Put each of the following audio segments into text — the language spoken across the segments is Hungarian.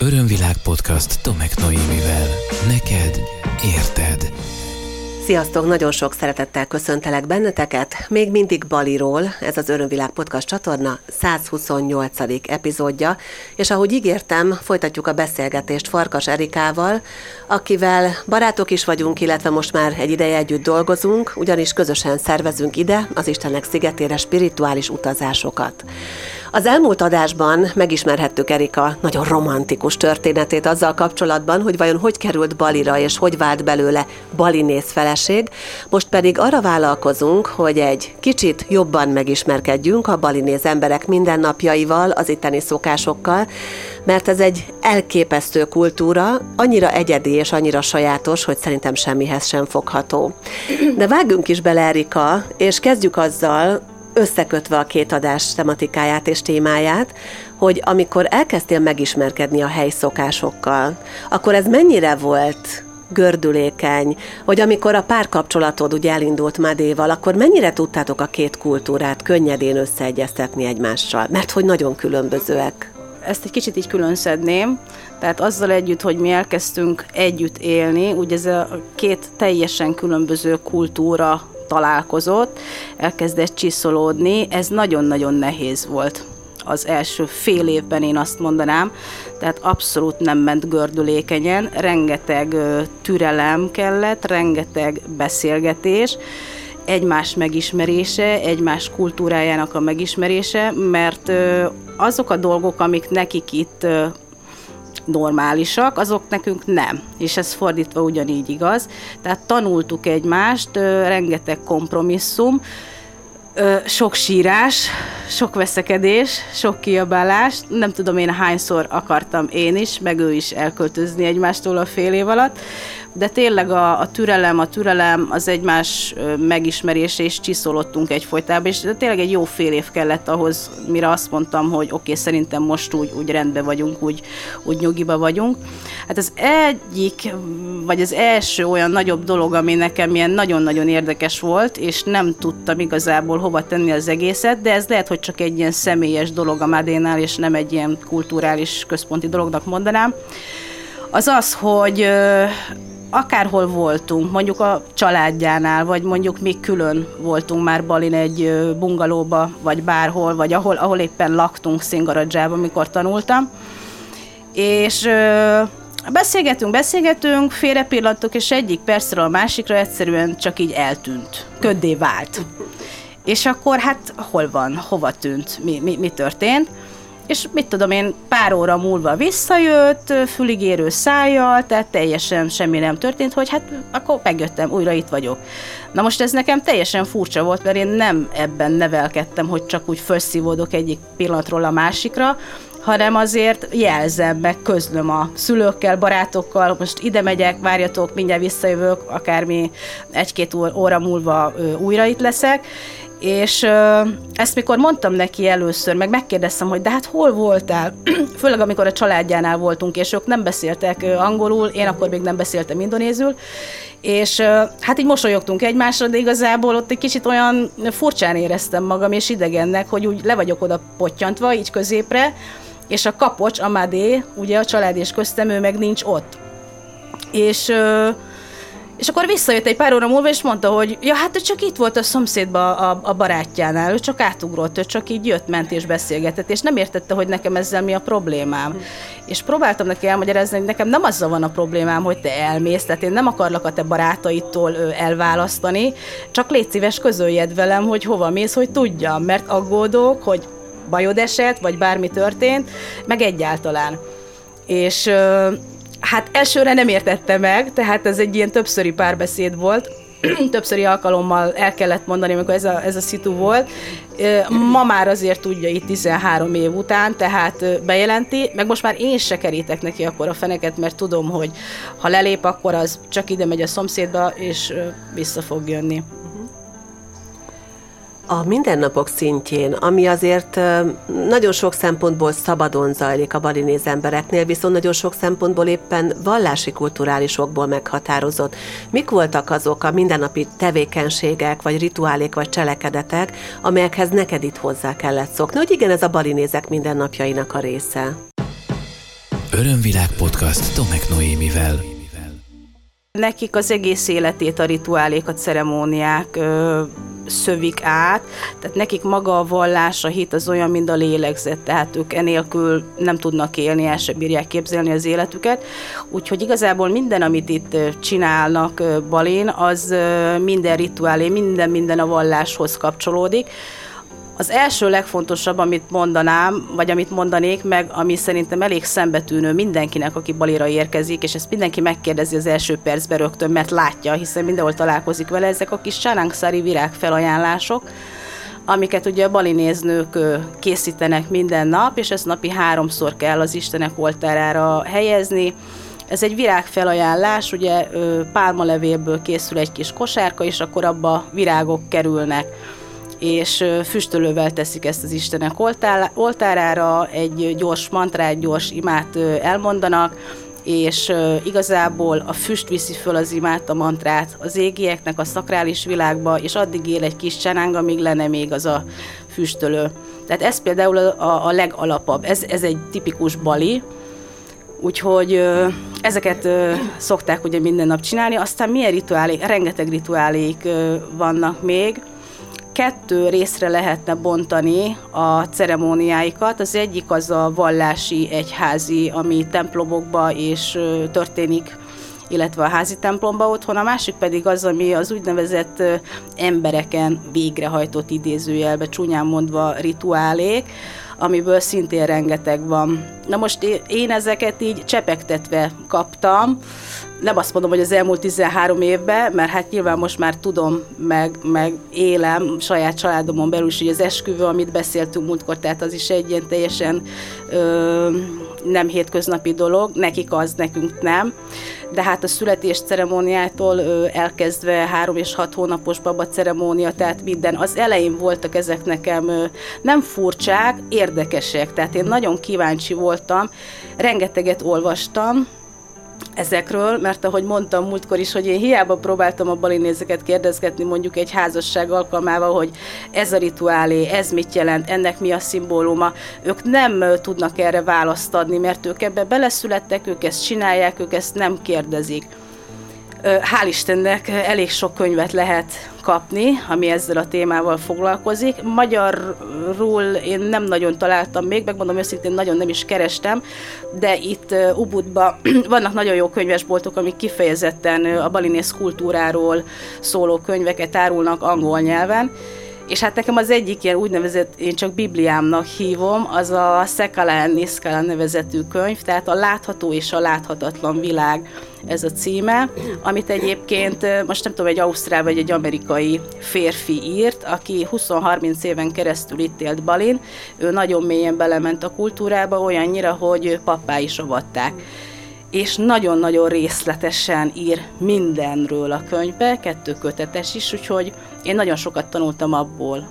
Örömvilág podcast Tomek Noémivel. Neked érted. Sziasztok! Nagyon sok szeretettel köszöntelek benneteket. Még mindig Baliról, ez az Örömvilág Podcast csatorna 128. epizódja, és ahogy ígértem, folytatjuk a beszélgetést Farkas Erikával, akivel barátok is vagyunk, illetve most már egy ideje együtt dolgozunk, ugyanis közösen szervezünk ide, az Istenek szigetére spirituális utazásokat. Az elmúlt adásban megismerhettük Erika nagyon romantikus történetét azzal kapcsolatban, hogy vajon hogy került Balira, és hogy vált belőle balinész feleség. Most pedig arra vállalkozunk, hogy egy kicsit jobban megismerkedjünk a balinéz emberek mindennapjaival, az itteni szokásokkal, mert ez egy elképesztő kultúra, annyira egyedi és annyira sajátos, hogy szerintem semmihez sem fogható. De vágjunk is bele, Erika, és kezdjük azzal, összekötve a két adás tematikáját és témáját, hogy amikor elkezdtél megismerkedni a helyszokásokkal, akkor ez mennyire volt gördülékeny, hogy amikor a párkapcsolatod ugye elindult Madéval, akkor mennyire tudtátok a két kultúrát könnyedén összeegyeztetni egymással? Mert hogy nagyon különbözőek. Ezt egy kicsit így külön szedném, tehát azzal együtt, hogy mi elkezdtünk együtt élni, ugye ez a két teljesen különböző kultúra találkozott, elkezdett csiszolódni, ez nagyon-nagyon nehéz volt. Az első fél évben én azt mondanám, tehát abszolút nem ment gördülékenyen, rengeteg türelem kellett, rengeteg beszélgetés, egymás megismerése, egymás kultúrájának a megismerése, mert azok a dolgok, amik nekik itt normálisak, azok nekünk nem. És ez fordítva ugyanígy igaz. Tehát tanultuk egymást, rengeteg kompromisszum, sok sírás, sok veszekedés, sok kiabálás. Nem tudom én hányszor akartam én is, meg ő is elköltözni egymástól a fél év alatt, de tényleg a, a türelem, a türelem, az egymás megismerése és csiszolottunk egyfolytában, és tényleg egy jó fél év kellett ahhoz, mire azt mondtam, hogy oké, okay, szerintem most úgy, úgy rendben vagyunk, úgy, úgy nyugiba vagyunk. Hát az egyik, vagy az első olyan nagyobb dolog, ami nekem ilyen nagyon-nagyon érdekes volt, és nem tudtam igazából hova tenni az egészet, de ez lehet, hogy csak egy ilyen személyes dolog a Madénál, és nem egy ilyen kulturális központi dolognak mondanám, az az, hogy akárhol voltunk, mondjuk a családjánál, vagy mondjuk mi külön voltunk már Balin egy bungalóba, vagy bárhol, vagy ahol, ahol éppen laktunk Szingaradzsában, amikor tanultam. És beszélgetünk, beszélgetünk, félre pillantok, és egyik percről a másikra egyszerűen csak így eltűnt. Köddé vált. És akkor hát hol van, hova tűnt, mi, mi, mi történt? És mit tudom én, pár óra múlva visszajött, füligérő szájjal, tehát teljesen semmi nem történt, hogy hát akkor megjöttem, újra itt vagyok. Na most ez nekem teljesen furcsa volt, mert én nem ebben nevelkedtem, hogy csak úgy felszívódok egyik pillanatról a másikra, hanem azért jelzem, meg közlöm a szülőkkel, barátokkal, most ide megyek, várjatok, mindjárt visszajövök, akármi egy-két óra múlva újra itt leszek, és ö, ezt mikor mondtam neki először, meg megkérdeztem, hogy de hát hol voltál? Főleg amikor a családjánál voltunk, és ők nem beszéltek angolul, én akkor még nem beszéltem indonézül, és hát így mosolyogtunk egymásra, de igazából ott egy kicsit olyan furcsán éreztem magam, és idegennek, hogy úgy le vagyok oda pottyantva, így középre, és a kapocs, a Madé, ugye a család és köztem, ő meg nincs ott. És ö, és akkor visszajött egy pár óra múlva, és mondta, hogy ja, hát ő csak itt volt a szomszédba a, a barátjánál, ő csak átugrott, ő csak így jött, ment és beszélgetett, és nem értette, hogy nekem ezzel mi a problémám. Hmm. És próbáltam neki elmagyarázni, hogy nekem nem azzal van a problémám, hogy te elmész, tehát én nem akarlak a te barátaitól elválasztani, csak légy szíves, közöljed velem, hogy hova mész, hogy tudjam, mert aggódok, hogy bajod esett, vagy bármi történt, meg egyáltalán. És Hát elsőre nem értette meg, tehát ez egy ilyen többszöri párbeszéd volt, többszöri alkalommal el kellett mondani, amikor ez a, ez a szitu volt. Ma már azért tudja itt 13 év után, tehát bejelenti, meg most már én se kerítek neki akkor a feneket, mert tudom, hogy ha lelép, akkor az csak ide megy a szomszédba, és vissza fog jönni a mindennapok szintjén, ami azért nagyon sok szempontból szabadon zajlik a balinéz embereknél, viszont nagyon sok szempontból éppen vallási kulturálisokból meghatározott. Mik voltak azok a mindennapi tevékenységek, vagy rituálék, vagy cselekedetek, amelyekhez neked itt hozzá kellett szokni, hogy igen, ez a balinézek mindennapjainak a része? Örömvilág podcast Tomek Noémivel. Nekik az egész életét a rituálék, a ceremóniák ö, szövik át, tehát nekik maga a vallás, a hit az olyan, mint a lélegzet, tehát ők enélkül nem tudnak élni, el se bírják képzelni az életüket. Úgyhogy igazából minden, amit itt csinálnak Balén, az minden rituálé, minden minden a valláshoz kapcsolódik. Az első legfontosabb, amit mondanám, vagy amit mondanék meg, ami szerintem elég szembetűnő mindenkinek, aki Balira érkezik, és ezt mindenki megkérdezi az első percben rögtön, mert látja, hiszen mindenhol találkozik vele, ezek a kis csánánkszári virágfelajánlások, amiket ugye a balinéznők készítenek minden nap, és ezt napi háromszor kell az Istenek oltárára helyezni. Ez egy virágfelajánlás, ugye pálmalevélből készül egy kis kosárka, és akkor abba virágok kerülnek és füstölővel teszik ezt az Istenek oltárára, egy gyors mantrát, gyors imát elmondanak, és igazából a füst viszi föl az imát, a mantrát az égieknek, a szakrális világba, és addig él egy kis csenáng, amíg lenne még az a füstölő. Tehát ez például a, a legalapabb. Ez, ez egy tipikus bali, Úgyhogy ezeket szokták ugye minden nap csinálni, aztán milyen rituálék, rengeteg rituálék vannak még kettő részre lehetne bontani a ceremóniáikat. Az egyik az a vallási egyházi, ami templomokba és történik illetve a házi templomba otthon, a másik pedig az, ami az úgynevezett embereken végrehajtott idézőjelbe, csúnyán mondva rituálék, amiből szintén rengeteg van. Na most én ezeket így csepegtetve kaptam, nem azt mondom, hogy az elmúlt 13 évben, mert hát nyilván most már tudom, meg, meg élem saját családomon belül is, hogy az esküvő, amit beszéltünk múltkor, tehát az is egy ilyen teljesen ö, nem hétköznapi dolog, nekik az, nekünk nem. De hát a születés ceremóniától ö, elkezdve három és hat hónapos baba ceremónia, tehát minden. Az elején voltak ezek nekem ö, nem furcsák, érdekesek, tehát én nagyon kíváncsi voltam, rengeteget olvastam, ezekről, mert ahogy mondtam múltkor is, hogy én hiába próbáltam a balinézeket kérdezgetni mondjuk egy házasság alkalmával, hogy ez a rituálé, ez mit jelent, ennek mi a szimbóluma, ők nem tudnak erre választ adni, mert ők ebbe beleszülettek, ők ezt csinálják, ők ezt nem kérdezik. Hál' Istennek elég sok könyvet lehet kapni, ami ezzel a témával foglalkozik. Magyarul én nem nagyon találtam még, megmondom őszintén, nagyon nem is kerestem, de itt Ubudban vannak nagyon jó könyvesboltok, amik kifejezetten a balinész kultúráról szóló könyveket árulnak angol nyelven, és hát nekem az egyik ilyen úgynevezett, én csak Bibliámnak hívom, az a Szekala Niszkala nevezetű könyv, tehát a látható és a láthatatlan világ ez a címe, amit egyébként most nem tudom, egy ausztrál vagy egy amerikai férfi írt, aki 20-30 éven keresztül itt élt Balin, ő nagyon mélyen belement a kultúrába, olyannyira, hogy pappá is avatták. És nagyon-nagyon részletesen ír mindenről a könyvbe, kettő kötetes is, úgyhogy én nagyon sokat tanultam abból.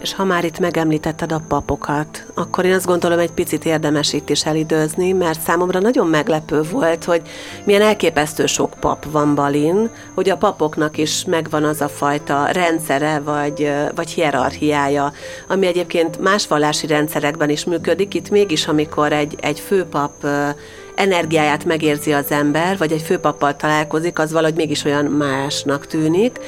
És ha már itt megemlítetted a papokat, akkor én azt gondolom, egy picit érdemes itt is elidőzni, mert számomra nagyon meglepő volt, hogy milyen elképesztő sok pap van Balin, hogy a papoknak is megvan az a fajta rendszere vagy, vagy hierarchiája, ami egyébként más vallási rendszerekben is működik. Itt mégis, amikor egy, egy főpap energiáját megérzi az ember, vagy egy főpappal találkozik, az valahogy mégis olyan másnak tűnik.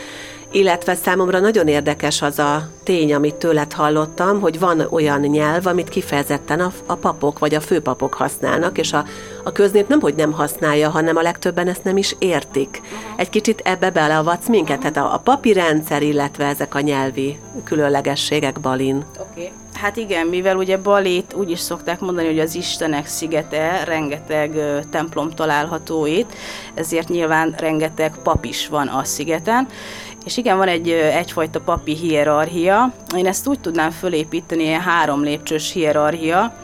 Illetve számomra nagyon érdekes az a tény, amit tőled hallottam, hogy van olyan nyelv, amit kifejezetten a, a papok vagy a főpapok használnak, és a, a köznép nem, hogy nem használja, hanem a legtöbben ezt nem is értik. Egy kicsit ebbe beleavatsz minket, tehát a, a papi rendszer, illetve ezek a nyelvi különlegességek Balin. Okay. Hát igen, mivel ugye Balét úgy is szokták mondani, hogy az Istenek szigete, rengeteg templom található itt, ezért nyilván rengeteg pap is van a szigeten, és igen, van egy egyfajta papi hierarchia. Én ezt úgy tudnám fölépíteni, ilyen három lépcsős hierarchia,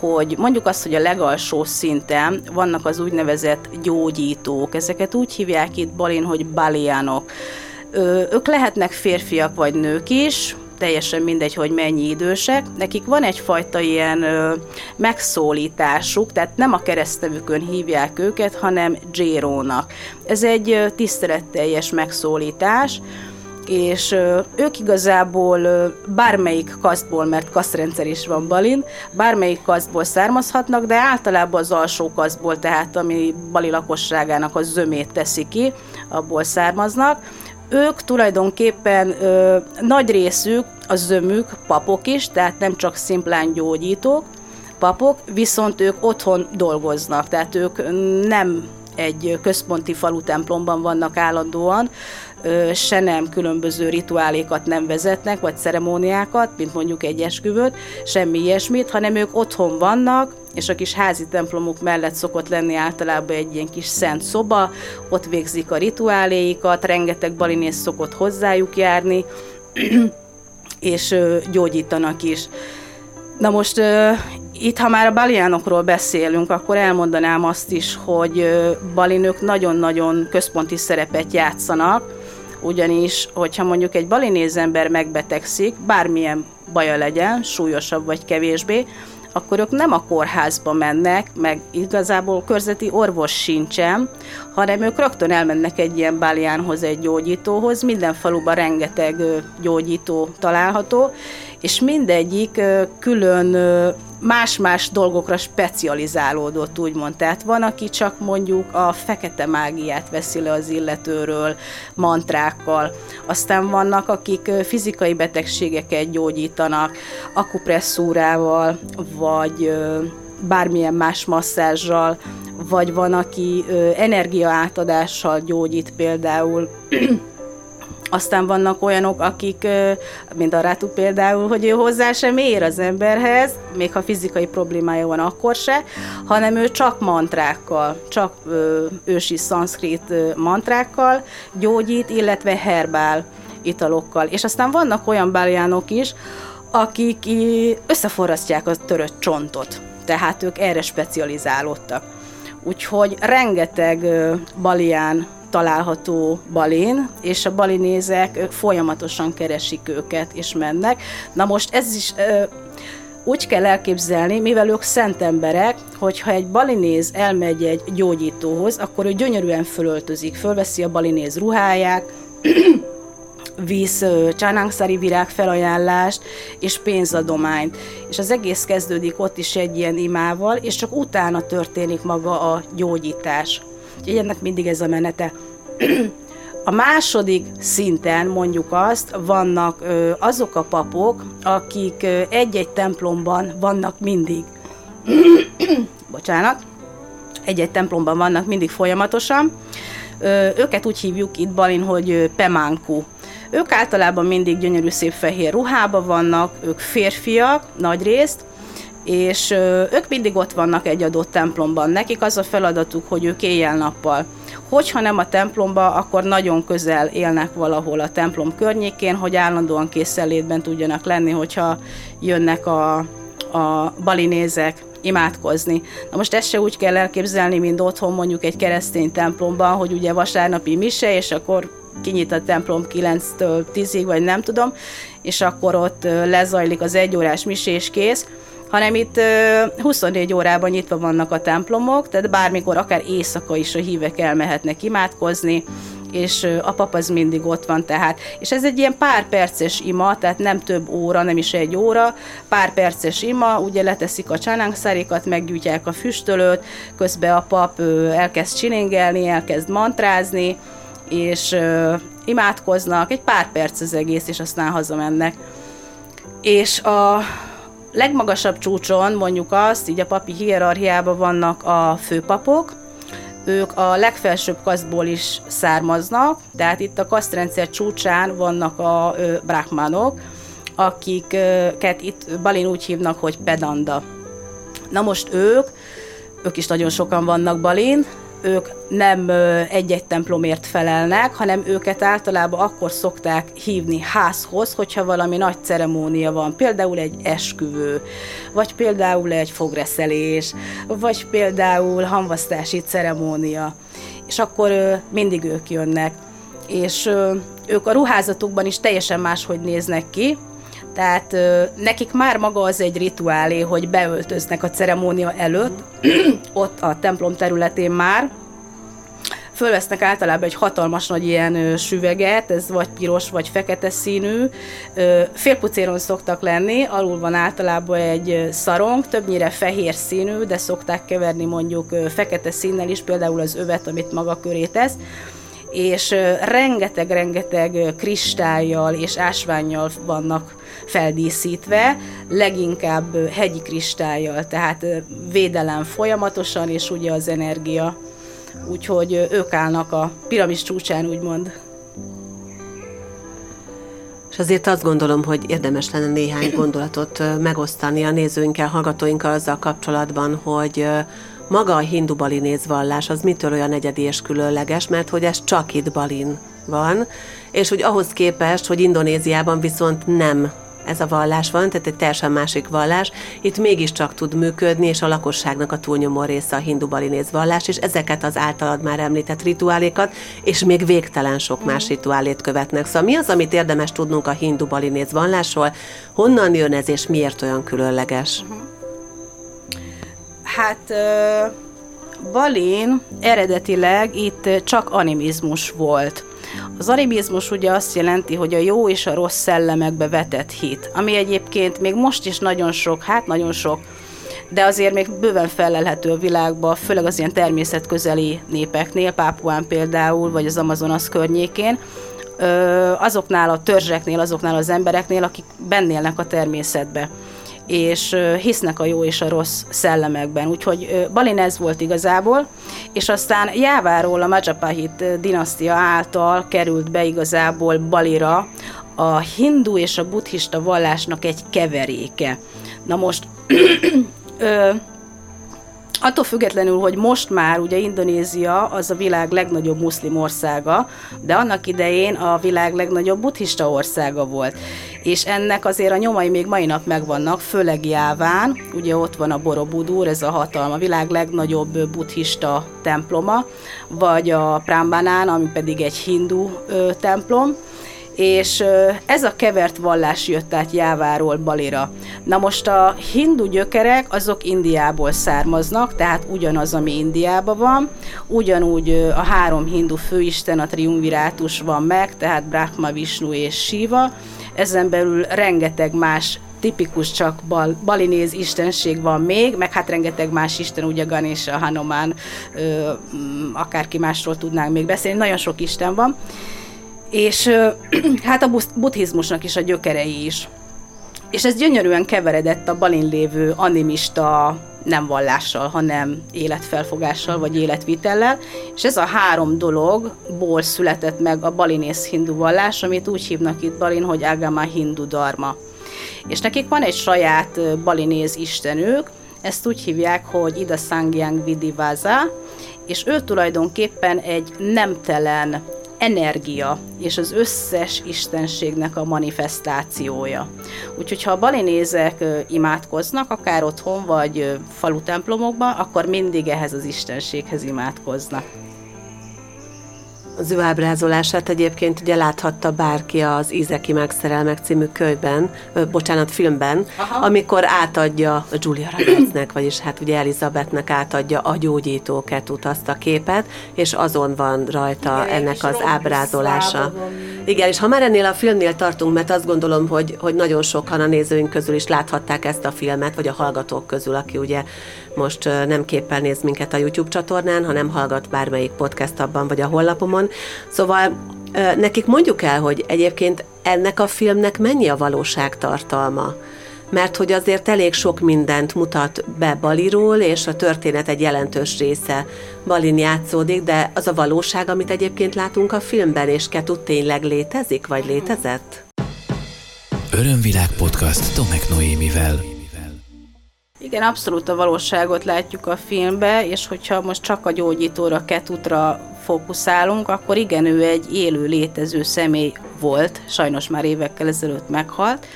hogy mondjuk azt, hogy a legalsó szinten vannak az úgynevezett gyógyítók. Ezeket úgy hívják itt Balin, hogy baliánok. Ők lehetnek férfiak vagy nők is, teljesen mindegy, hogy mennyi idősek. Nekik van egyfajta ilyen ö, megszólításuk, tehát nem a keresztevükön hívják őket, hanem Jérónak. Ez egy ö, tiszteletteljes megszólítás, és ők igazából bármelyik kasztból, mert kasztrendszer is van Balin, bármelyik kasztból származhatnak, de általában az alsó kasztból, tehát ami Bali lakosságának a zömét teszi ki, abból származnak. Ők tulajdonképpen ö, nagy részük, a zömük papok is, tehát nem csak szimplán gyógyítók, papok, viszont ők otthon dolgoznak, tehát ők nem egy központi falu templomban vannak állandóan, se nem különböző rituálékat nem vezetnek, vagy ceremóniákat, mint mondjuk egy esküvőt, semmi ilyesmit, hanem ők otthon vannak, és a kis házi templomuk mellett szokott lenni általában egy ilyen kis szent szoba, ott végzik a rituáléikat, rengeteg balinész szokott hozzájuk járni, és gyógyítanak is. Na most itt, ha már a baliánokról beszélünk, akkor elmondanám azt is, hogy balinők nagyon-nagyon központi szerepet játszanak, ugyanis, hogyha mondjuk egy balinéz ember megbetegszik, bármilyen baja legyen, súlyosabb vagy kevésbé, akkor ők nem a kórházba mennek, meg igazából körzeti orvos sincsen, hanem ők rögtön elmennek egy ilyen báliánhoz, egy gyógyítóhoz. Minden faluban rengeteg gyógyító található, és mindegyik külön más-más dolgokra specializálódott, úgymond. Tehát van, aki csak mondjuk a fekete mágiát veszi le az illetőről mantrákkal, aztán vannak, akik fizikai betegségeket gyógyítanak akupresszúrával, vagy bármilyen más masszázsal, vagy van, aki energiaátadással gyógyít például aztán vannak olyanok, akik, mint a Rátu például, hogy ő hozzá sem ér az emberhez, még ha fizikai problémája van, akkor se, hanem ő csak mantrákkal, csak ősi szanszkrit mantrákkal gyógyít, illetve herbál italokkal. És aztán vannak olyan báljánok is, akik összeforrasztják a törött csontot. Tehát ők erre specializálódtak. Úgyhogy rengeteg balián található balin, és a balinézek folyamatosan keresik őket, és mennek. Na most ez is úgy kell elképzelni, mivel ők szent emberek, hogyha egy balinéz elmegy egy gyógyítóhoz, akkor ő gyönyörűen fölöltözik, fölveszi a balinéz ruháját, visz csánánkszari virág felajánlást és pénzadományt. És az egész kezdődik ott is egy ilyen imával, és csak utána történik maga a gyógyítás. Úgyhogy ennek mindig ez a menete. A második szinten mondjuk azt, vannak azok a papok, akik egy-egy templomban vannak mindig. Bocsánat. Egy-egy templomban vannak mindig folyamatosan. Őket úgy hívjuk itt Balin, hogy ö, pemánku. Ők általában mindig gyönyörű szép fehér ruhában vannak, ők férfiak nagy részt, és ők mindig ott vannak egy adott templomban. Nekik az a feladatuk, hogy ők éjjel-nappal. Hogyha nem a templomba, akkor nagyon közel élnek valahol a templom környékén, hogy állandóan készenlétben tudjanak lenni, hogyha jönnek a, a balinézek imádkozni. Na most ezt se úgy kell elképzelni, mint otthon mondjuk egy keresztény templomban, hogy ugye vasárnapi mise, és akkor kinyit a templom 9-től 10-ig, vagy nem tudom, és akkor ott lezajlik az egyórás misés kész, hanem itt 24 órában nyitva vannak a templomok, tehát bármikor, akár éjszaka is a hívek elmehetnek imádkozni, és a pap az mindig ott van, tehát. És ez egy ilyen pár perces ima, tehát nem több óra, nem is egy óra, pár perces ima, ugye leteszik a csánánkszárikat, meggyújtják a füstölőt, közben a pap elkezd csilingelni, elkezd mantrázni, és imádkoznak, egy pár perc az egész, és aztán hazamennek. És a legmagasabb csúcson mondjuk azt, így a papi hierarchiában vannak a főpapok, ők a legfelsőbb kasztból is származnak, tehát itt a kasztrendszer csúcsán vannak a ö, brahmanok, akiket itt Balin úgy hívnak, hogy pedanda. Na most ők, ők is nagyon sokan vannak Balin, ők nem egy-egy templomért felelnek, hanem őket általában akkor szokták hívni házhoz, hogyha valami nagy ceremónia van, például egy esküvő, vagy például egy fogreszelés, vagy például hamvasztási ceremónia. És akkor mindig ők jönnek. És ők a ruházatukban is teljesen máshogy néznek ki, tehát ö, nekik már maga az egy rituálé, hogy beöltöznek a ceremónia előtt, ott a templom területén már, fölvesznek általában egy hatalmas nagy ilyen süveget, ez vagy piros, vagy fekete színű. Félpucéron szoktak lenni, alul van általában egy szarong, többnyire fehér színű, de szokták keverni mondjuk fekete színnel is, például az övet, amit maga köré tesz és rengeteg-rengeteg kristályjal és ásványjal vannak feldíszítve, leginkább hegyi kristályjal, tehát védelem folyamatosan, és ugye az energia. Úgyhogy ők állnak a piramis csúcsán, úgymond. És azért azt gondolom, hogy érdemes lenne néhány gondolatot megosztani a nézőinkkel, hallgatóinkkal azzal kapcsolatban, hogy maga a hindu balinéz vallás az mitől olyan egyedi és különleges, mert hogy ez csak itt Balin van, és hogy ahhoz képest, hogy Indonéziában viszont nem ez a vallás van, tehát egy teljesen másik vallás, itt mégiscsak tud működni, és a lakosságnak a túlnyomó része a hindu balinéz vallás, és ezeket az általad már említett rituálékat, és még végtelen sok más mhm. rituálét követnek. Szóval mi az, amit érdemes tudnunk a hindu balinéz vallásról, honnan jön ez, és miért olyan különleges? Uh-huh. Hát Balin eredetileg itt csak animizmus volt. Az animizmus ugye azt jelenti, hogy a jó és a rossz szellemekbe vetett hit, ami egyébként még most is nagyon sok, hát nagyon sok, de azért még bőven felelhető a világba, főleg az ilyen természetközeli népeknél, Pápuán például, vagy az Amazonas környékén, azoknál a törzseknél, azoknál az embereknél, akik bennélnek a természetbe és hisznek a jó és a rossz szellemekben. Úgyhogy Balin ez volt igazából, és aztán Jáváról a Majapahit dinasztia által került be igazából Balira a hindu és a buddhista vallásnak egy keveréke. Na most Attól függetlenül, hogy most már ugye Indonézia az a világ legnagyobb muszlim országa, de annak idején a világ legnagyobb buddhista országa volt. És ennek azért a nyomai még mai nap megvannak, főleg Jáván, ugye ott van a Borobudur, ez a hatalma, a világ legnagyobb buddhista temploma, vagy a Prambanán, ami pedig egy hindu ö, templom, és ez a kevert vallás jött át Jáváról Balira. Na most a hindu gyökerek azok Indiából származnak, tehát ugyanaz, ami Indiában van, ugyanúgy a három hindu főisten, a triumvirátus van meg, tehát Brahma, Vishnu és Shiva, ezen belül rengeteg más tipikus csak bal, balinéz istenség van még, meg hát rengeteg más isten, ugye Ganesha, Hanuman, ö, akárki másról tudnánk még beszélni, nagyon sok isten van és hát a buddhizmusnak is a gyökerei is. És ez gyönyörűen keveredett a balin lévő animista nem vallással, hanem életfelfogással vagy életvitellel, és ez a három dologból született meg a balinész hindu vallás, amit úgy hívnak itt Balin, hogy Agama Hindu Dharma. És nekik van egy saját balinéz istenük, ezt úgy hívják, hogy Ida Sangyang Vidivaza, és ő tulajdonképpen egy nemtelen energia és az összes istenségnek a manifestációja. Úgyhogy ha a balinézek imádkoznak, akár otthon vagy falu templomokban, akkor mindig ehhez az istenséghez imádkoznak. Az ő ábrázolását egyébként ugye láthatta bárki az Ízeki megszerelmek című könyvben, bocsánat, filmben, Aha. amikor átadja Julia Robertsnek, vagyis hát ugye Elizabethnek átadja a gyógyító ketut azt a képet, és azon van rajta Igen, ennek az ábrázolása. Igen, és ha már ennél a filmnél tartunk, mert azt gondolom, hogy, hogy nagyon sokan a nézőink közül is láthatták ezt a filmet, vagy a hallgatók közül, aki ugye most nem képpel néz minket a YouTube csatornán, hanem hallgat bármelyik podcast abban, vagy a honlapomon. Szóval nekik mondjuk el, hogy egyébként ennek a filmnek mennyi a valóság tartalma mert hogy azért elég sok mindent mutat be Baliról, és a történet egy jelentős része Balin játszódik, de az a valóság, amit egyébként látunk a filmben, és Ketut tényleg létezik, vagy létezett? Örömvilág podcast Tomek Noémivel. Igen, abszolút a valóságot látjuk a filmbe, és hogyha most csak a gyógyítóra, Ketutra fókuszálunk, akkor igen, ő egy élő, létező személy volt, sajnos már évekkel ezelőtt meghalt,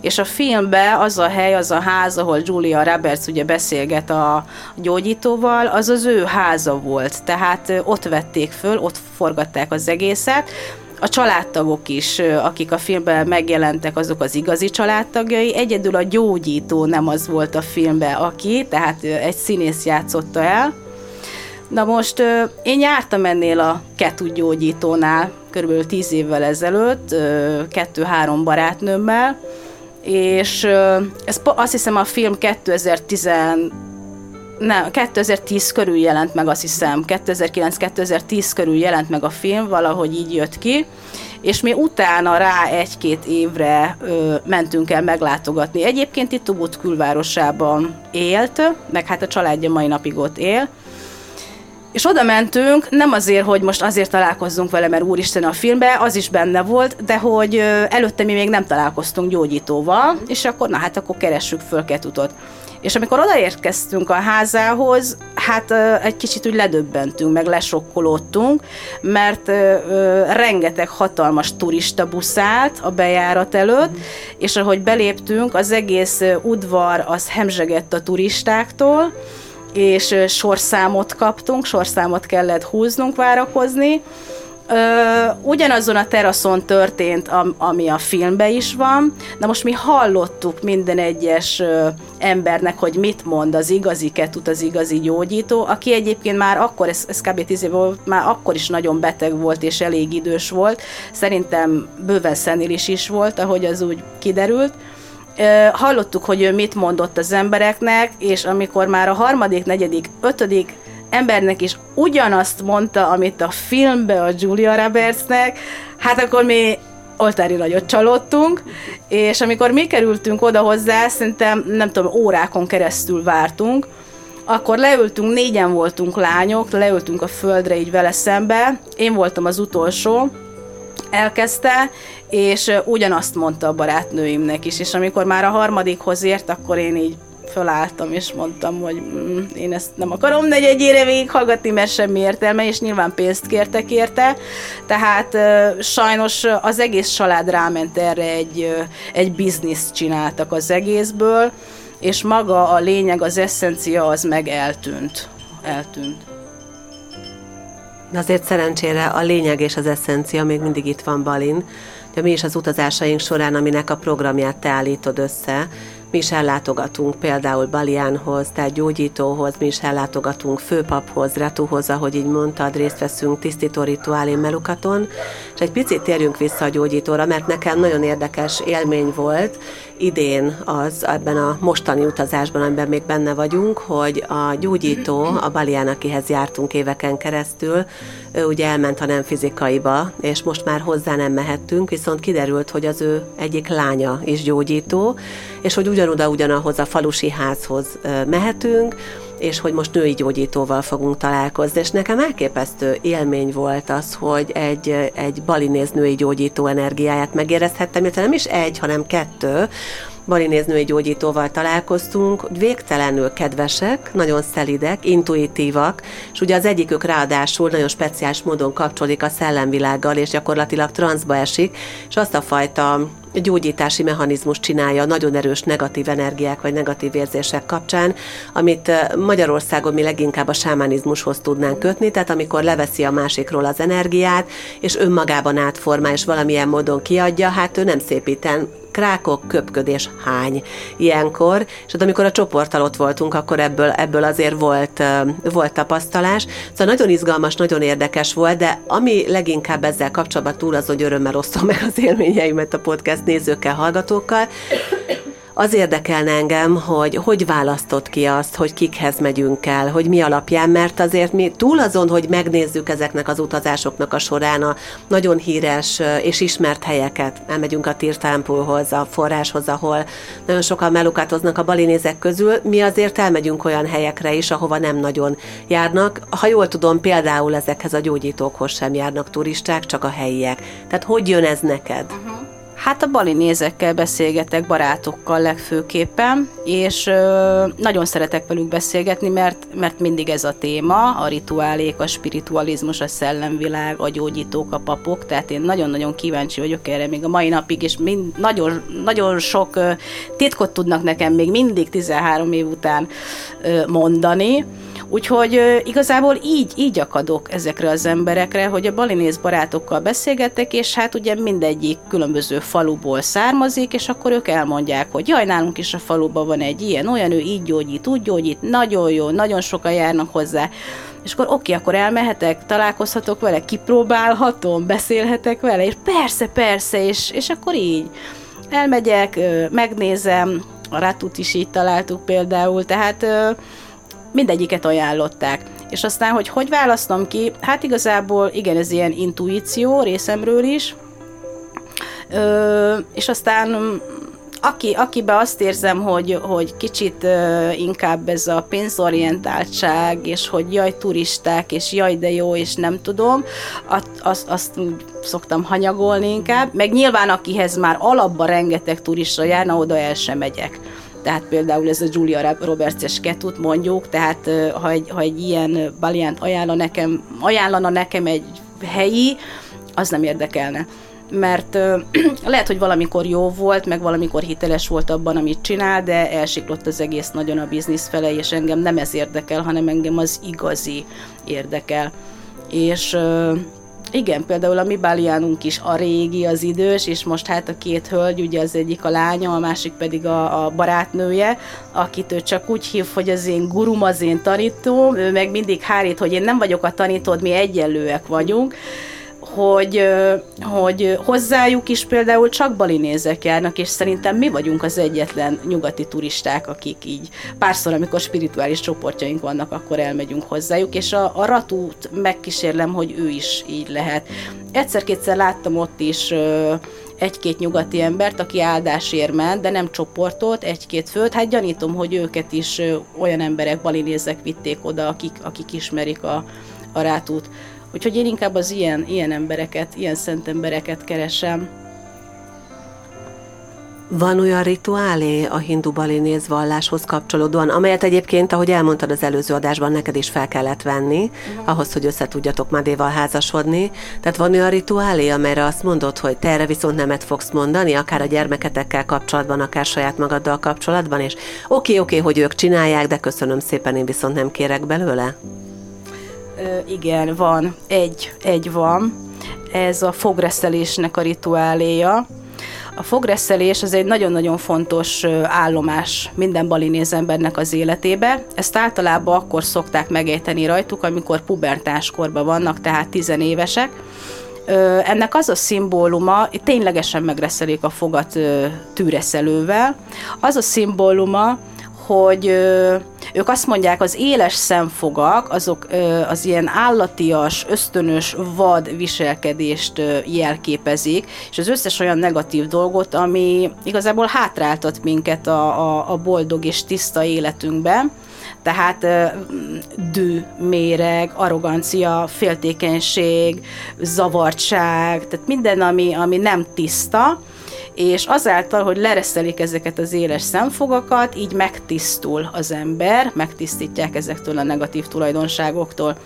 és a filmben az a hely, az a ház, ahol Julia Roberts ugye beszélget a gyógyítóval, az az ő háza volt, tehát ott vették föl, ott forgatták az egészet, a családtagok is, akik a filmben megjelentek, azok az igazi családtagjai. Egyedül a gyógyító nem az volt a filmben, aki, tehát egy színész játszotta el. Na most én jártam ennél a Ketu gyógyítónál körülbelül tíz évvel ezelőtt, kettő-három barátnőmmel, és ez azt hiszem a film 2010 nem, 2010 körül jelent meg, azt hiszem, 2009-2010 körül jelent meg a film, valahogy így jött ki, és mi utána rá egy-két évre ö, mentünk el meglátogatni. Egyébként itt Ubud külvárosában élt, meg hát a családja mai napig ott él, és oda mentünk, nem azért, hogy most azért találkozzunk vele, mert úristen a filmbe, az is benne volt, de hogy előtte mi még nem találkoztunk gyógyítóval, és akkor na hát akkor keressük föl ketutot. És amikor odaérkeztünk a házához, hát egy kicsit úgy ledöbbentünk, meg lesokkolódtunk, mert rengeteg hatalmas turista buszált a bejárat előtt, és ahogy beléptünk, az egész udvar az hemzsegett a turistáktól, és sorszámot kaptunk, sorszámot kellett húznunk, várakozni. ugyanazon a teraszon történt, ami a filmben is van. Na most mi hallottuk minden egyes embernek, hogy mit mond az igazi ketut, az igazi gyógyító, aki egyébként már akkor, ez, ez kb. 10 év volt, már akkor is nagyon beteg volt és elég idős volt. Szerintem bőven szenilis is volt, ahogy az úgy kiderült hallottuk, hogy mit mondott az embereknek, és amikor már a harmadik, negyedik, ötödik embernek is ugyanazt mondta, amit a filmbe a Julia Robertsnek, hát akkor mi oltári nagyot csalódtunk, és amikor mi kerültünk oda hozzá, szerintem nem tudom, órákon keresztül vártunk, akkor leültünk, négyen voltunk lányok, leültünk a földre így vele szembe, én voltam az utolsó, elkezdte, és ugyanazt mondta a barátnőimnek is, és amikor már a harmadikhoz ért, akkor én így fölálltam, és mondtam, hogy mm, én ezt nem akarom negyedjére végighallgatni, mert semmi értelme, és nyilván pénzt kértek érte, tehát uh, sajnos az egész család ráment erre, egy, uh, egy bizniszt csináltak az egészből, és maga a lényeg, az eszencia az meg eltűnt. Eltűnt. De azért szerencsére a lényeg és az eszencia még mindig itt van Balin. De mi is az utazásaink során, aminek a programját te állítod össze, mi is ellátogatunk például Baliánhoz, tehát gyógyítóhoz, mi is ellátogatunk főpaphoz, Retuhoz, ahogy így mondtad, részt veszünk tisztító rituálé melukaton, és egy picit térjünk vissza a gyógyítóra, mert nekem nagyon érdekes élmény volt idén az ebben a mostani utazásban, amiben még benne vagyunk, hogy a gyógyító, a Balián, akihez jártunk éveken keresztül, ő ugye elment a nem fizikaiba, és most már hozzá nem mehettünk, viszont kiderült, hogy az ő egyik lánya is gyógyító, és hogy ugyanoda ugyanahoz a falusi házhoz mehetünk, és hogy most női gyógyítóval fogunk találkozni, és nekem elképesztő élmény volt az, hogy egy, egy balinéz női gyógyító energiáját megérezhettem, illetve nem is egy, hanem kettő, Balinéz női gyógyítóval találkoztunk, végtelenül kedvesek, nagyon szelidek, intuitívak, és ugye az egyikük ráadásul nagyon speciális módon kapcsolódik a szellemvilággal, és gyakorlatilag transzba esik, és azt a fajta gyógyítási mechanizmus csinálja nagyon erős negatív energiák vagy negatív érzések kapcsán, amit Magyarországon mi leginkább a sámánizmushoz tudnánk kötni, tehát amikor leveszi a másikról az energiát, és önmagában átformál, és valamilyen módon kiadja, hát ő nem szépíten krákok, köpködés, hány ilyenkor, és hát amikor a csoporttal ott voltunk, akkor ebből, ebből azért volt, volt tapasztalás. Szóval nagyon izgalmas, nagyon érdekes volt, de ami leginkább ezzel kapcsolatban túl az, hogy örömmel osztom meg az élményeimet a podcast nézőkkel, hallgatókkal, az érdekelne engem, hogy hogy választott ki azt, hogy kikhez megyünk el, hogy mi alapján, mert azért mi túl azon, hogy megnézzük ezeknek az utazásoknak a során a nagyon híres és ismert helyeket, elmegyünk a Tirtámpulhoz, a forráshoz, ahol nagyon sokan melukátoznak a balinézek közül, mi azért elmegyünk olyan helyekre is, ahova nem nagyon járnak. Ha jól tudom, például ezekhez a gyógyítókhoz sem járnak turisták, csak a helyiek. Tehát hogy jön ez neked? Uh-huh. Hát a balinézekkel beszélgetek, barátokkal legfőképpen, és nagyon szeretek velük beszélgetni, mert, mert mindig ez a téma, a rituálék, a spiritualizmus, a szellemvilág, a gyógyítók, a papok, tehát én nagyon-nagyon kíváncsi vagyok erre még a mai napig, és mind, nagyon, nagyon sok titkot tudnak nekem még mindig 13 év után mondani, Úgyhogy igazából így, így akadok ezekre az emberekre, hogy a balinész barátokkal beszélgetek, és hát ugye mindegyik különböző faluból származik, és akkor ők elmondják, hogy jaj, nálunk is a faluban van egy ilyen, olyan, ő így gyógyít, úgy gyógyít, nagyon jó, nagyon sokan járnak hozzá. És akkor oké, akkor elmehetek, találkozhatok vele, kipróbálhatom, beszélhetek vele, és persze, persze, és, és akkor így. Elmegyek, megnézem, a Ratut is így találtuk például, tehát mindegyiket ajánlották. És aztán, hogy hogy választom ki, hát igazából igen, ez ilyen intuíció részemről is, Ö, és aztán aki, akiben azt érzem, hogy, hogy kicsit uh, inkább ez a pénzorientáltság, és hogy jaj, turisták, és jaj, de jó, és nem tudom, azt, azt szoktam hanyagolni inkább. Meg nyilván, akihez már alapban rengeteg turista járna, oda el sem megyek. Tehát például ez a Julia Roberts-es ketut mondjuk, tehát ha egy, ha egy ilyen baliánt ajánlana nekem, ajánlana nekem egy helyi, az nem érdekelne mert lehet, hogy valamikor jó volt, meg valamikor hiteles volt abban, amit csinál, de elsiklott az egész nagyon a biznisz fele, és engem nem ez érdekel, hanem engem az igazi érdekel. És igen, például a mi Báliánunk is a régi, az idős, és most hát a két hölgy, ugye az egyik a lánya, a másik pedig a, a barátnője, akit ő csak úgy hív, hogy az én gurum, az én tanítóm, ő meg mindig hárít, hogy én nem vagyok a tanítód, mi egyenlőek vagyunk, hogy, hogy hozzájuk is például csak balinézek járnak, és szerintem mi vagyunk az egyetlen nyugati turisták, akik így párszor, amikor spirituális csoportjaink vannak, akkor elmegyünk hozzájuk, és a, a ratút megkísérlem, hogy ő is így lehet. Egyszer-kétszer láttam ott is egy-két nyugati embert, aki áldásért ment, de nem csoportot, egy-két főt. Hát gyanítom, hogy őket is olyan emberek, balinézek vitték oda, akik, akik ismerik a, a rátút. Úgyhogy én inkább az ilyen, ilyen embereket, ilyen szent embereket keresem. Van olyan rituálé a hindu balinéz valláshoz kapcsolódóan, amelyet egyébként, ahogy elmondtad az előző adásban, neked is fel kellett venni, uh-huh. ahhoz, hogy össze tudjatok Madéval házasodni. Tehát van olyan rituálé, amelyre azt mondod, hogy te erre viszont nemet fogsz mondani, akár a gyermeketekkel kapcsolatban, akár saját magaddal kapcsolatban, és oké, okay, oké, okay, hogy ők csinálják, de köszönöm szépen, én viszont nem kérek belőle? Igen, van. Egy, egy van. Ez a fogreszelésnek a rituáléja. A fogreszelés az egy nagyon-nagyon fontos állomás minden balinéz embernek az életébe. Ezt általában akkor szokták megejteni rajtuk, amikor pubertáskorban vannak, tehát tizenévesek. Ennek az a szimbóluma, ténylegesen megreszelik a fogat tűreszelővel, az a szimbóluma, hogy ők azt mondják, az éles szemfogak, azok az ilyen állatias, ösztönös, vad viselkedést jelképezik, és az összes olyan negatív dolgot, ami igazából hátráltat minket a, a, a boldog és tiszta életünkben, tehát dű, méreg, arrogancia, féltékenység, zavartság, tehát minden, ami, ami nem tiszta, és azáltal, hogy lereszelik ezeket az éles szemfogakat, így megtisztul az ember, megtisztítják ezektől a negatív tulajdonságoktól.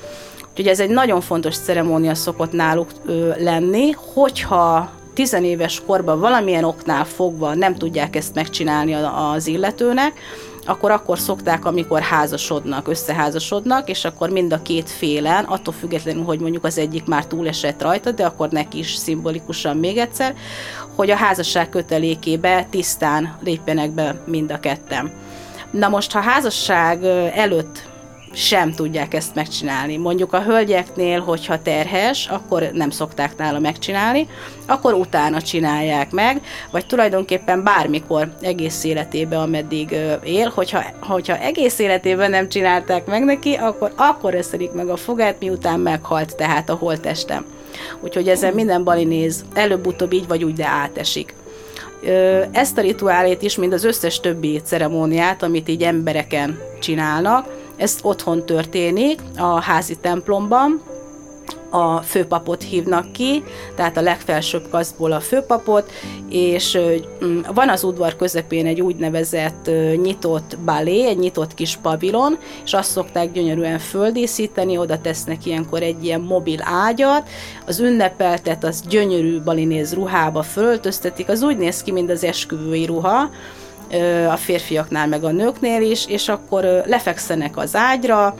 Úgyhogy ez egy nagyon fontos ceremónia szokott náluk ö, lenni, hogyha tizenéves korban valamilyen oknál fogva nem tudják ezt megcsinálni az illetőnek, akkor akkor szokták, amikor házasodnak, összeházasodnak, és akkor mind a két félen, attól függetlenül, hogy mondjuk az egyik már túlesett rajta, de akkor neki is szimbolikusan még egyszer, hogy a házasság kötelékébe tisztán lépjenek be mind a ketten. Na most, ha házasság előtt sem tudják ezt megcsinálni. Mondjuk a hölgyeknél, hogyha terhes, akkor nem szokták nála megcsinálni, akkor utána csinálják meg, vagy tulajdonképpen bármikor egész életében, ameddig él, hogyha, hogyha egész életében nem csinálták meg neki, akkor akkor összedik meg a fogát, miután meghalt tehát a holtestem. Úgyhogy ezen minden bali néz, előbb-utóbb így vagy úgy, de átesik. Ezt a rituálét is, mint az összes többi ceremóniát, amit így embereken csinálnak, ez otthon történik, a házi templomban, a főpapot hívnak ki, tehát a legfelsőbb kaszból a főpapot, és mm, van az udvar közepén egy úgynevezett nyitott balé, egy nyitott kis pavilon, és azt szokták gyönyörűen földíszíteni, oda tesznek ilyenkor egy ilyen mobil ágyat, az ünnepeltet az gyönyörű balinéz ruhába föltöztetik, az úgy néz ki, mint az esküvői ruha, a férfiaknál meg a nőknél is, és akkor lefekszenek az ágyra,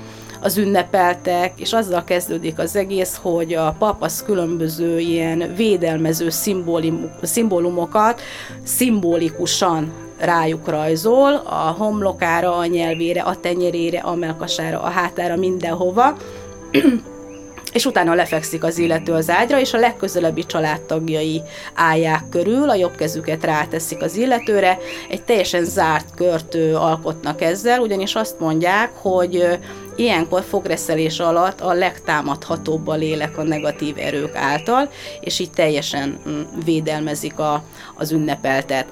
az ünnepeltek, és azzal kezdődik az egész, hogy a pap az különböző ilyen védelmező szimbólumokat szimbolikusan rájuk rajzol, a homlokára, a nyelvére, a tenyerére, a melkasára, a hátára, mindenhova, és utána lefekszik az illető az ágyra, és a legközelebbi családtagjai állják körül, a jobb kezüket ráteszik az illetőre, egy teljesen zárt kört alkotnak ezzel, ugyanis azt mondják, hogy ilyenkor fogreszelés alatt a legtámadhatóbb a lélek a negatív erők által, és így teljesen mm, védelmezik a, az ünnepeltet.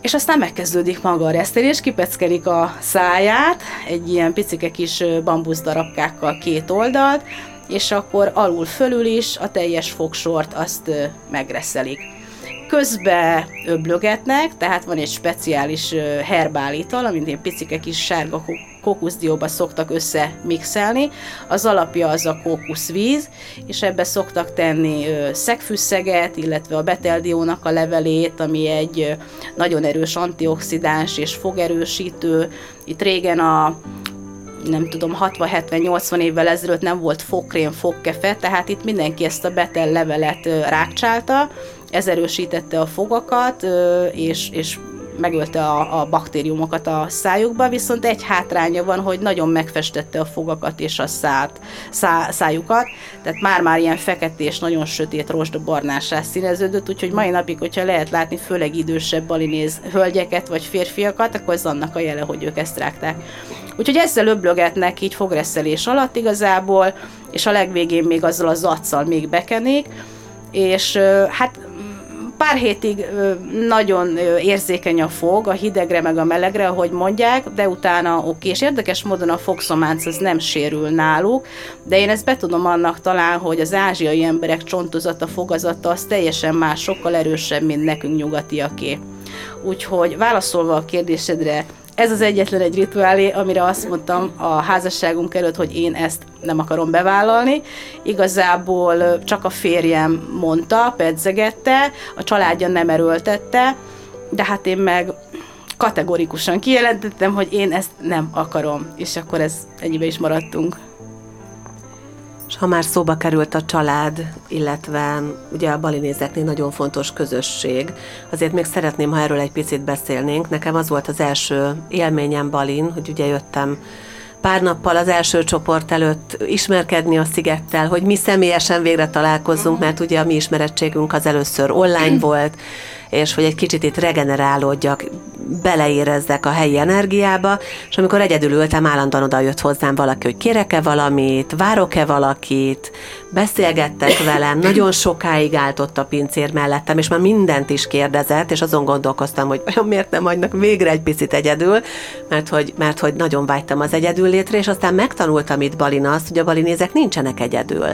És aztán megkezdődik maga a resztelés, kipeckelik a száját, egy ilyen picike kis bambusz darabkákkal két oldalt, és akkor alul fölül is a teljes fogsort azt megreszelik. Közbe öblögetnek, tehát van egy speciális herbálital, amit én picike kis sárga kókuszdióba szoktak összemixelni. Az alapja az a kókuszvíz, és ebbe szoktak tenni szegfűszeget, illetve a beteldiónak a levelét, ami egy nagyon erős antioxidáns és fogerősítő. Itt régen a nem tudom, 60-70-80 évvel ezelőtt nem volt fogkrém, fogkefe, tehát itt mindenki ezt a betel levelet rákcsálta, ez erősítette a fogakat, és, és megölte a, a baktériumokat a szájukba, viszont egy hátránya van, hogy nagyon megfestette a fogakat és a szát, szá, szájukat, tehát már-már ilyen feketés, nagyon sötét barnásá színeződött, úgyhogy mai napig, hogyha lehet látni főleg idősebb balinéz hölgyeket vagy férfiakat, akkor ez annak a jele, hogy ők ezt rágták. Úgyhogy ezzel öblögetnek így fogreszelés alatt igazából, és a legvégén még azzal az zaccal még bekenik, és hát pár hétig nagyon érzékeny a fog, a hidegre meg a melegre, ahogy mondják, de utána oké, és érdekes módon a fogszománc az nem sérül náluk, de én ezt betudom annak talán, hogy az ázsiai emberek csontozata, fogazata az teljesen más, sokkal erősebb, mint nekünk nyugatiaké. Úgyhogy válaszolva a kérdésedre, ez az egyetlen egy rituálé, amire azt mondtam a házasságunk előtt, hogy én ezt nem akarom bevállalni. Igazából csak a férjem mondta, pedzegette, a családja nem erőltette, de hát én meg kategorikusan kijelentettem, hogy én ezt nem akarom, és akkor ez ennyibe is maradtunk. És ha már szóba került a család, illetve ugye a balinézeknél nagyon fontos közösség, azért még szeretném, ha erről egy picit beszélnénk. Nekem az volt az első élményem Balin, hogy ugye jöttem pár nappal az első csoport előtt ismerkedni a szigettel, hogy mi személyesen végre találkozzunk, mert ugye a mi ismerettségünk az először online volt, és hogy egy kicsit itt regenerálódjak, beleérezzek a helyi energiába, és amikor egyedül ültem, állandóan oda jött hozzám valaki, hogy kérek-e valamit, várok-e valakit, beszélgettek velem, nagyon sokáig állt ott a pincér mellettem, és már mindent is kérdezett, és azon gondolkoztam, hogy olyan miért nem hagynak végre egy picit egyedül, mert hogy, mert hogy nagyon vágytam az egyedül létre, és aztán megtanultam itt Balina azt, hogy a balinézek nincsenek egyedül.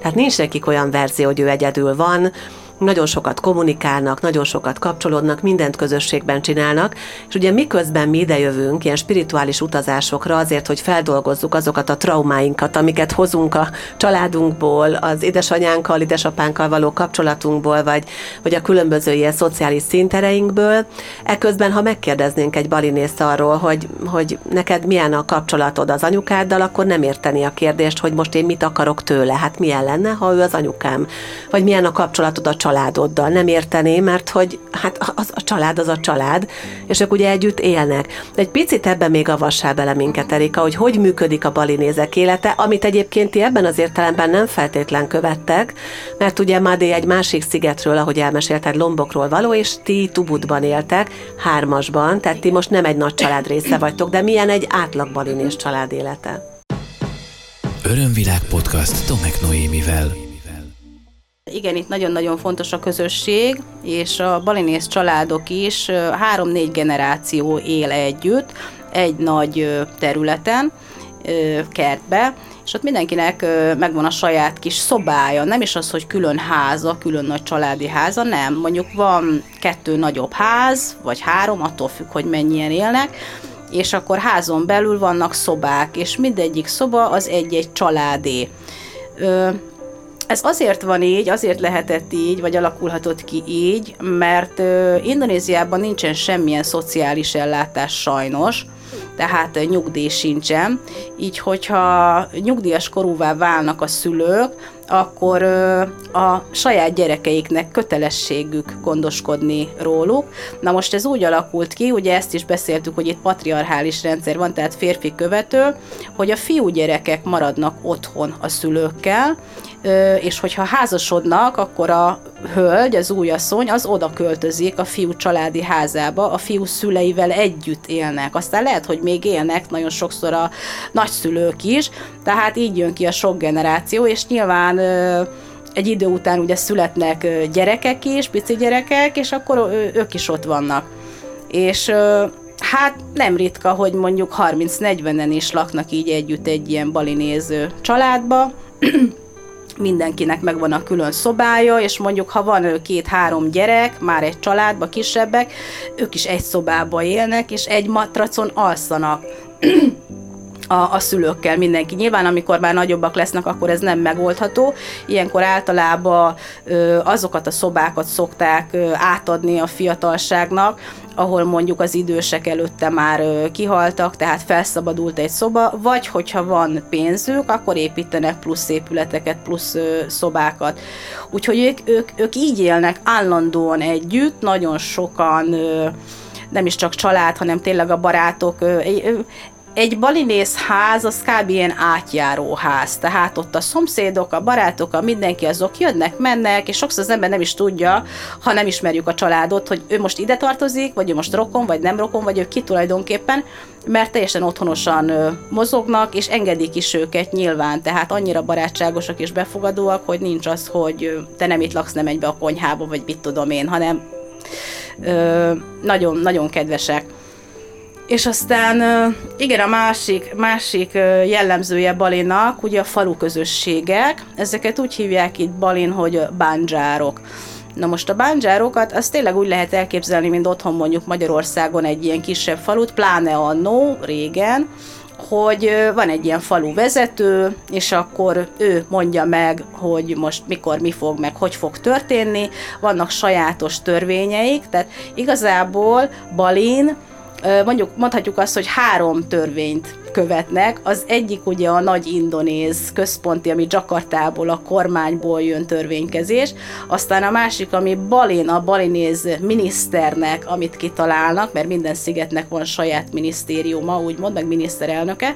Tehát nincs nekik olyan verzió, hogy ő egyedül van, nagyon sokat kommunikálnak, nagyon sokat kapcsolódnak, mindent közösségben csinálnak, és ugye miközben mi idejövünk ilyen spirituális utazásokra azért, hogy feldolgozzuk azokat a traumáinkat, amiket hozunk a családunkból, az édesanyánkkal, édesapánkkal való kapcsolatunkból, vagy, vagy a különböző ilyen szociális szintereinkből, eközben, ha megkérdeznénk egy balinészt arról, hogy, hogy neked milyen a kapcsolatod az anyukáddal, akkor nem érteni a kérdést, hogy most én mit akarok tőle, hát milyen lenne, ha ő az anyukám, vagy milyen a kapcsolatod a családoddal. Nem érteném, mert hogy hát az, a család az a család, és ők ugye együtt élnek. Egy picit ebben még avassá bele minket, Erika, hogy hogy működik a balinézek élete, amit egyébként ti ebben az értelemben nem feltétlen követtek, mert ugye Madé egy másik szigetről, ahogy elmesélted, Lombokról való, és ti Tubutban éltek, hármasban, tehát ti most nem egy nagy család része vagytok, de milyen egy átlag balinés család élete? Örömvilág podcast Tomek Noémivel. Igen, itt nagyon-nagyon fontos a közösség, és a balinész családok is három-négy generáció él együtt, egy nagy területen, kertbe, és ott mindenkinek megvan a saját kis szobája, nem is az, hogy külön háza, külön nagy családi háza, nem. Mondjuk van kettő nagyobb ház, vagy három, attól függ, hogy mennyien élnek, és akkor házon belül vannak szobák, és mindegyik szoba az egy-egy családé. Ez azért van így, azért lehetett így, vagy alakulhatott ki így, mert Indonéziában nincsen semmilyen szociális ellátás sajnos, tehát nyugdíj sincsen. Így, hogyha nyugdíjas korúvá válnak a szülők, akkor a saját gyerekeiknek kötelességük gondoskodni róluk. Na most ez úgy alakult ki, ugye ezt is beszéltük, hogy itt patriarchális rendszer van, tehát férfi követő, hogy a fiú gyerekek maradnak otthon a szülőkkel, és hogyha házasodnak, akkor a hölgy, az új asszony, az oda költözik a fiú családi házába, a fiú szüleivel együtt élnek. Aztán lehet, hogy még élnek nagyon sokszor a nagyszülők is, tehát így jön ki a sok generáció, és nyilván egy idő után ugye születnek gyerekek is, pici gyerekek, és akkor ők is ott vannak. És hát nem ritka, hogy mondjuk 30-40-en is laknak így együtt egy ilyen balinéző családba, mindenkinek megvan a külön szobája, és mondjuk ha van két-három gyerek, már egy családba kisebbek, ők is egy szobába élnek, és egy matracon alszanak a, a szülőkkel mindenki. Nyilván, amikor már nagyobbak lesznek, akkor ez nem megoldható. Ilyenkor általában azokat a szobákat szokták átadni a fiatalságnak, ahol mondjuk az idősek előtte már kihaltak, tehát felszabadult egy szoba, vagy hogyha van pénzük, akkor építenek plusz épületeket, plusz szobákat. Úgyhogy ők, ők, ők így élnek állandóan együtt, nagyon sokan nem is csak család, hanem tényleg a barátok egy balinész ház az kb. ilyen átjáró ház, tehát ott a szomszédok, a barátok, a mindenki azok jönnek, mennek, és sokszor az ember nem is tudja, ha nem ismerjük a családot, hogy ő most ide tartozik, vagy ő most rokon, vagy nem rokon, vagy ő ki tulajdonképpen, mert teljesen otthonosan mozognak, és engedik is őket nyilván, tehát annyira barátságosak és befogadóak, hogy nincs az, hogy te nem itt laksz, nem egy be a konyhába, vagy mit tudom én, hanem ö, nagyon, nagyon kedvesek. És aztán igen, a másik, másik jellemzője Balinnak ugye a falu közösségek. Ezeket úgy hívják itt Balin, hogy bánzsárok. Na most a bánzsárokat azt tényleg úgy lehet elképzelni, mint otthon mondjuk Magyarországon egy ilyen kisebb falut, pláne annó, régen, hogy van egy ilyen falu vezető, és akkor ő mondja meg, hogy most mikor mi fog, meg hogy fog történni, vannak sajátos törvényeik, tehát igazából Balin mondjuk mondhatjuk azt, hogy három törvényt követnek. Az egyik ugye a nagy indonéz központi, ami Jakartából, a kormányból jön törvénykezés, aztán a másik, ami Balin, a balinéz miniszternek, amit kitalálnak, mert minden szigetnek van saját minisztériuma, úgymond, meg miniszterelnöke,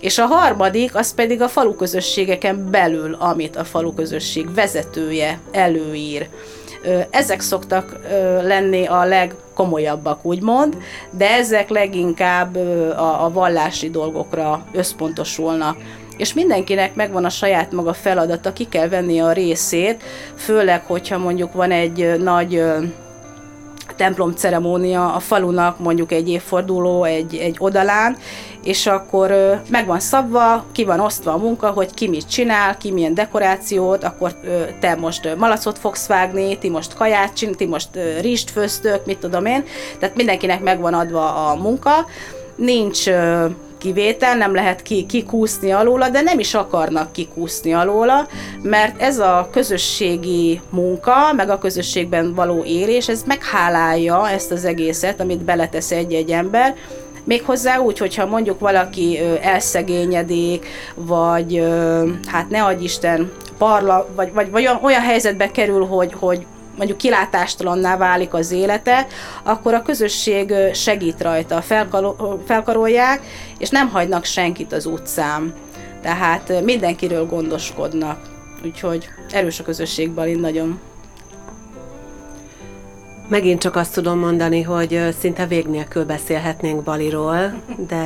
és a harmadik, az pedig a faluközösségeken belül, amit a faluközösség vezetője előír. Ezek szoktak lenni a legkomolyabbak, úgymond, de ezek leginkább a, vallási dolgokra összpontosulnak. És mindenkinek megvan a saját maga feladata, ki kell venni a részét, főleg, hogyha mondjuk van egy nagy templom ceremónia a falunak mondjuk egy évforduló egy, egy odalán, és akkor meg van szabva, ki van osztva a munka, hogy ki mit csinál, ki milyen dekorációt, akkor te most malacot fogsz vágni, ti most kaját csinál, ti most ö, rizst főztök, mit tudom én, tehát mindenkinek megvan adva a munka, nincs kivétel, nem lehet ki, kikúszni alóla, de nem is akarnak kikúszni alóla, mert ez a közösségi munka, meg a közösségben való élés, ez meghálálja ezt az egészet, amit beletesz egy-egy ember, Méghozzá úgy, hogyha mondjuk valaki elszegényedik, vagy hát ne adj Isten, parla, vagy, vagy, vagy olyan, helyzetbe kerül, hogy, hogy mondjuk kilátástalanná válik az élete, akkor a közösség segít rajta, felkarolják, és nem hagynak senkit az utcán. Tehát mindenkiről gondoskodnak. Úgyhogy erős a közösségben, én nagyon. Megint csak azt tudom mondani, hogy szinte vég nélkül beszélhetnénk Baliról, de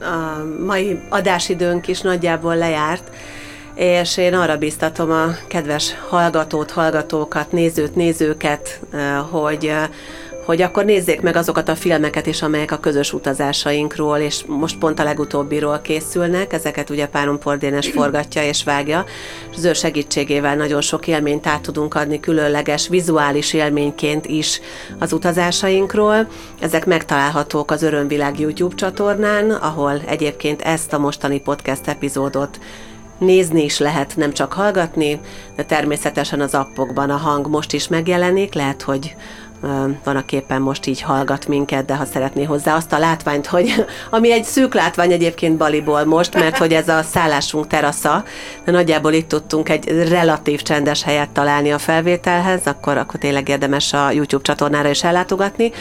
a mai adásidőnk is nagyjából lejárt és én arra biztatom a kedves hallgatót, hallgatókat, nézőt, nézőket, hogy hogy akkor nézzék meg azokat a filmeket is, amelyek a közös utazásainkról, és most pont a legutóbbiról készülnek, ezeket ugye Páron Pordénes forgatja és vágja, és az ő segítségével nagyon sok élményt át tudunk adni különleges vizuális élményként is az utazásainkról. Ezek megtalálhatók az Örömvilág YouTube csatornán, ahol egyébként ezt a mostani podcast epizódot nézni is lehet, nem csak hallgatni, de természetesen az appokban a hang most is megjelenik, lehet, hogy van, aki éppen most így hallgat minket, de ha szeretné hozzá azt a látványt, hogy ami egy szűk látvány egyébként Baliból most, mert hogy ez a szállásunk terasza, de nagyjából itt tudtunk egy relatív csendes helyet találni a felvételhez, akkor, akkor tényleg érdemes a YouTube csatornára is ellátogatni.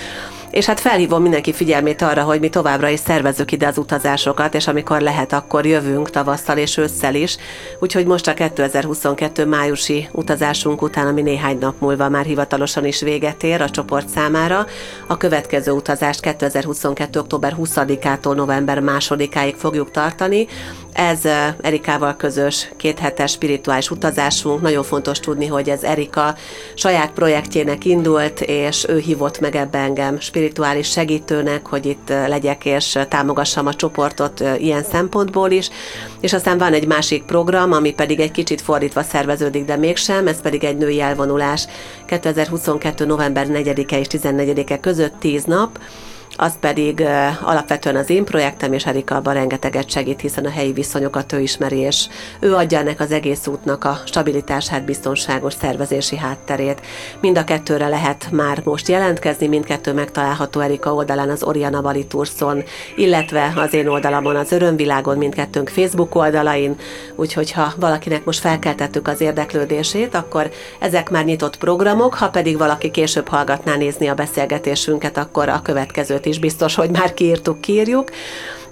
És hát felhívom mindenki figyelmét arra, hogy mi továbbra is szervezünk ide az utazásokat, és amikor lehet, akkor jövünk tavasszal és ősszel is. Úgyhogy most a 2022 májusi utazásunk után, ami néhány nap múlva már hivatalosan is véget ér a csoport számára, a következő utazást 2022. október 20-ától november 2-áig fogjuk tartani. Ez Erikával közös kéthetes spirituális utazásunk. Nagyon fontos tudni, hogy ez Erika saját projektjének indult, és ő hívott meg ebbe engem spirituális segítőnek, hogy itt legyek és támogassam a csoportot ilyen szempontból is. És aztán van egy másik program, ami pedig egy kicsit fordítva szerveződik, de mégsem, ez pedig egy női elvonulás 2022. november 4-e és 14-e között 10 nap, az pedig alapvetően az én projektem, és Erika abban rengeteget segít, hiszen a helyi viszonyokat ő ismeri, és ő adja ennek az egész útnak a stabilitását, biztonságos szervezési hátterét. Mind a kettőre lehet már most jelentkezni, mindkettő megtalálható Erika oldalán az Oriana Bali Turszon, illetve az én oldalamon az Örömvilágon, mindkettőnk Facebook oldalain, úgyhogy ha valakinek most felkeltettük az érdeklődését, akkor ezek már nyitott programok, ha pedig valaki később hallgatná nézni a beszélgetésünket, akkor a következőt is biztos, hogy már kiírtuk, kírjuk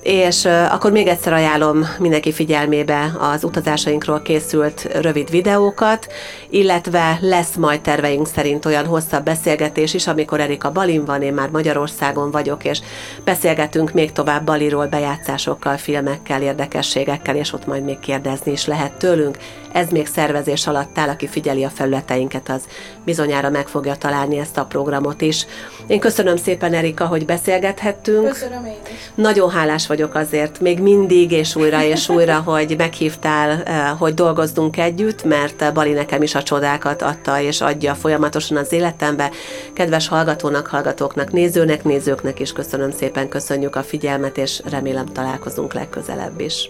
és akkor még egyszer ajánlom mindenki figyelmébe az utazásainkról készült rövid videókat, illetve lesz majd terveink szerint olyan hosszabb beszélgetés is, amikor Erika Balin van, én már Magyarországon vagyok, és beszélgetünk még tovább Baliról, bejátszásokkal, filmekkel, érdekességekkel, és ott majd még kérdezni is lehet tőlünk. Ez még szervezés alatt áll, aki figyeli a felületeinket, az bizonyára meg fogja találni ezt a programot is. Én köszönöm szépen, Erika, hogy beszélgethettünk. Köszönöm én is. Nagyon hálás vagyok azért még mindig, és újra és újra, hogy meghívtál, eh, hogy dolgozzunk együtt, mert Bali nekem is a csodákat adta és adja folyamatosan az életembe. Kedves hallgatónak, hallgatóknak, nézőnek, nézőknek is köszönöm szépen, köszönjük a figyelmet, és remélem találkozunk legközelebb is.